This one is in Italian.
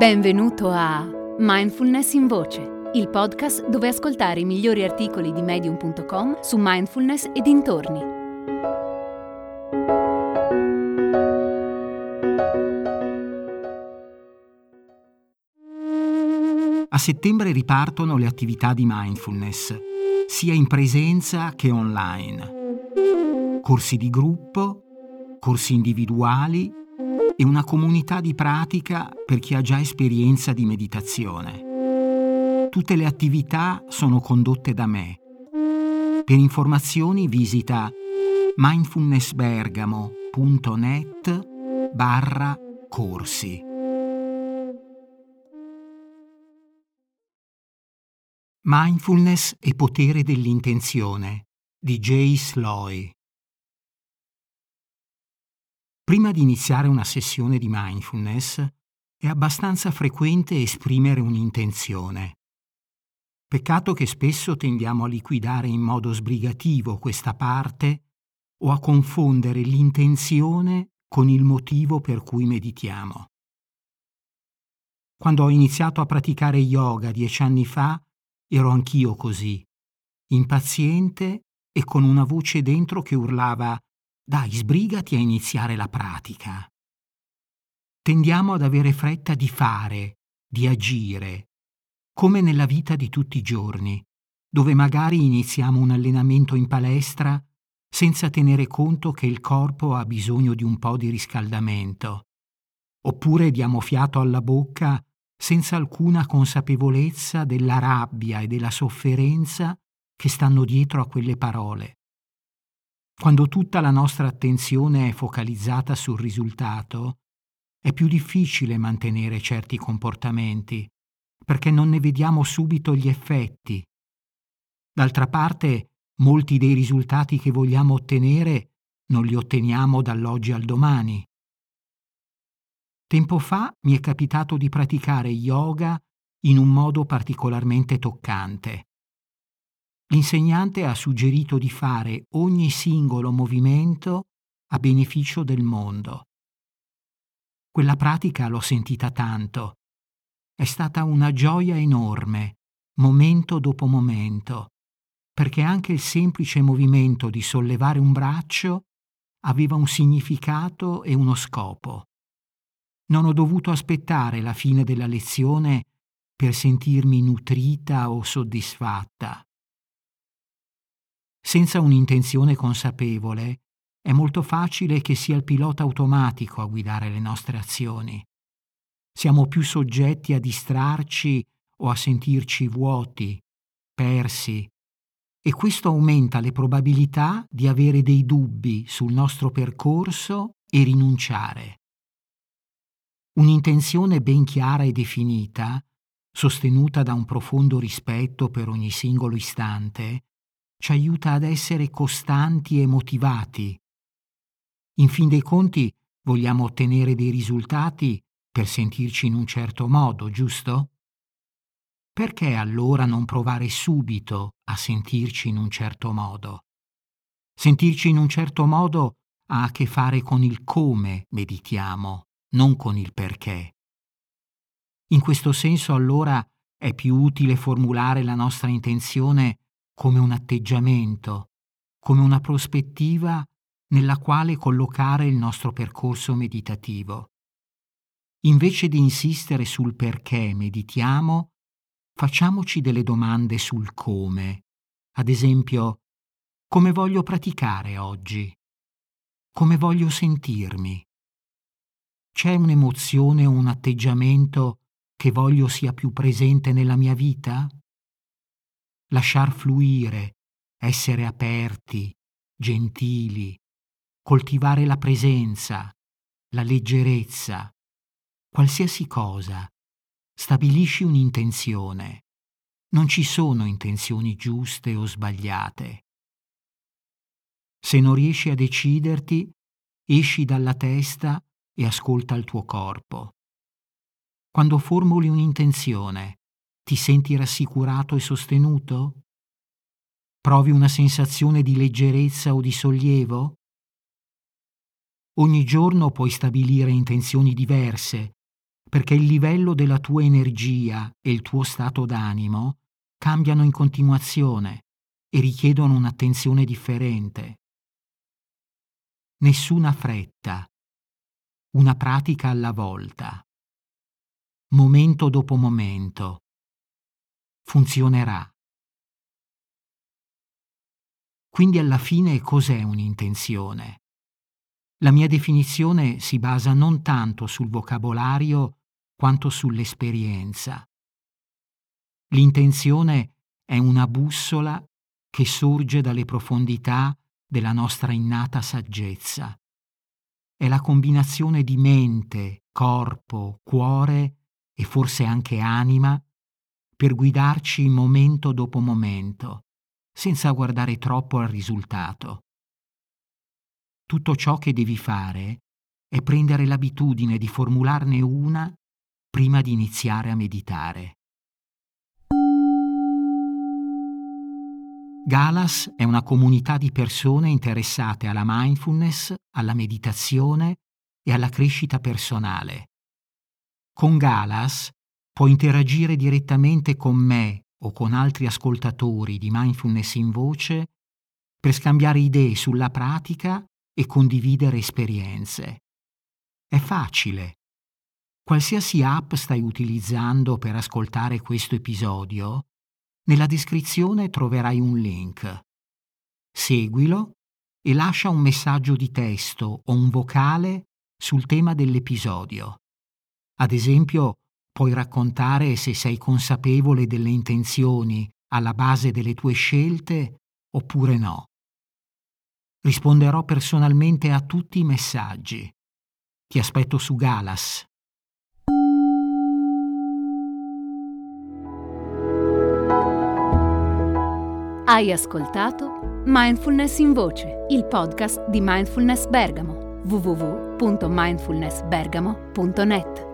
Benvenuto a Mindfulness in Voce, il podcast dove ascoltare i migliori articoli di medium.com su mindfulness e dintorni. A settembre ripartono le attività di mindfulness, sia in presenza che online. Corsi di gruppo, corsi individuali e una comunità di pratica per chi ha già esperienza di meditazione. Tutte le attività sono condotte da me. Per informazioni visita mindfulnessbergamo.net barra corsi. Mindfulness e potere dell'intenzione di Jay Sloy Prima di iniziare una sessione di mindfulness è abbastanza frequente esprimere un'intenzione. Peccato che spesso tendiamo a liquidare in modo sbrigativo questa parte o a confondere l'intenzione con il motivo per cui meditiamo. Quando ho iniziato a praticare yoga dieci anni fa, ero anch'io così, impaziente e con una voce dentro che urlava dai, sbrigati a iniziare la pratica. Tendiamo ad avere fretta di fare, di agire, come nella vita di tutti i giorni, dove magari iniziamo un allenamento in palestra senza tenere conto che il corpo ha bisogno di un po' di riscaldamento, oppure diamo fiato alla bocca senza alcuna consapevolezza della rabbia e della sofferenza che stanno dietro a quelle parole. Quando tutta la nostra attenzione è focalizzata sul risultato, è più difficile mantenere certi comportamenti, perché non ne vediamo subito gli effetti. D'altra parte, molti dei risultati che vogliamo ottenere non li otteniamo dall'oggi al domani. Tempo fa mi è capitato di praticare yoga in un modo particolarmente toccante. L'insegnante ha suggerito di fare ogni singolo movimento a beneficio del mondo. Quella pratica l'ho sentita tanto. È stata una gioia enorme, momento dopo momento, perché anche il semplice movimento di sollevare un braccio aveva un significato e uno scopo. Non ho dovuto aspettare la fine della lezione per sentirmi nutrita o soddisfatta. Senza un'intenzione consapevole, è molto facile che sia il pilota automatico a guidare le nostre azioni. Siamo più soggetti a distrarci o a sentirci vuoti, persi, e questo aumenta le probabilità di avere dei dubbi sul nostro percorso e rinunciare. Un'intenzione ben chiara e definita, sostenuta da un profondo rispetto per ogni singolo istante, ci aiuta ad essere costanti e motivati. In fin dei conti vogliamo ottenere dei risultati per sentirci in un certo modo, giusto? Perché allora non provare subito a sentirci in un certo modo? Sentirci in un certo modo ha a che fare con il come meditiamo, non con il perché. In questo senso allora è più utile formulare la nostra intenzione come un atteggiamento, come una prospettiva nella quale collocare il nostro percorso meditativo. Invece di insistere sul perché meditiamo, facciamoci delle domande sul come. Ad esempio, come voglio praticare oggi? Come voglio sentirmi? C'è un'emozione o un atteggiamento che voglio sia più presente nella mia vita? Lasciar fluire, essere aperti, gentili, coltivare la presenza, la leggerezza, qualsiasi cosa. Stabilisci un'intenzione. Non ci sono intenzioni giuste o sbagliate. Se non riesci a deciderti, esci dalla testa e ascolta il tuo corpo. Quando formuli un'intenzione, ti senti rassicurato e sostenuto? Provi una sensazione di leggerezza o di sollievo? Ogni giorno puoi stabilire intenzioni diverse, perché il livello della tua energia e il tuo stato d'animo cambiano in continuazione e richiedono un'attenzione differente. Nessuna fretta, una pratica alla volta, momento dopo momento. Funzionerà. Quindi alla fine cos'è un'intenzione? La mia definizione si basa non tanto sul vocabolario quanto sull'esperienza. L'intenzione è una bussola che sorge dalle profondità della nostra innata saggezza. È la combinazione di mente, corpo, cuore e forse anche anima per guidarci momento dopo momento, senza guardare troppo al risultato. Tutto ciò che devi fare è prendere l'abitudine di formularne una prima di iniziare a meditare. Galas è una comunità di persone interessate alla mindfulness, alla meditazione e alla crescita personale. Con Galas puoi interagire direttamente con me o con altri ascoltatori di mindfulness in voce per scambiare idee sulla pratica e condividere esperienze. È facile. Qualsiasi app stai utilizzando per ascoltare questo episodio, nella descrizione troverai un link. Seguilo e lascia un messaggio di testo o un vocale sul tema dell'episodio. Ad esempio, puoi raccontare se sei consapevole delle intenzioni alla base delle tue scelte oppure no. Risponderò personalmente a tutti i messaggi. Ti aspetto su Galas Hai ascoltato Mindfulness in Voce, il podcast di Mindfulness Bergamo, www.mindfulnessbergamo.net.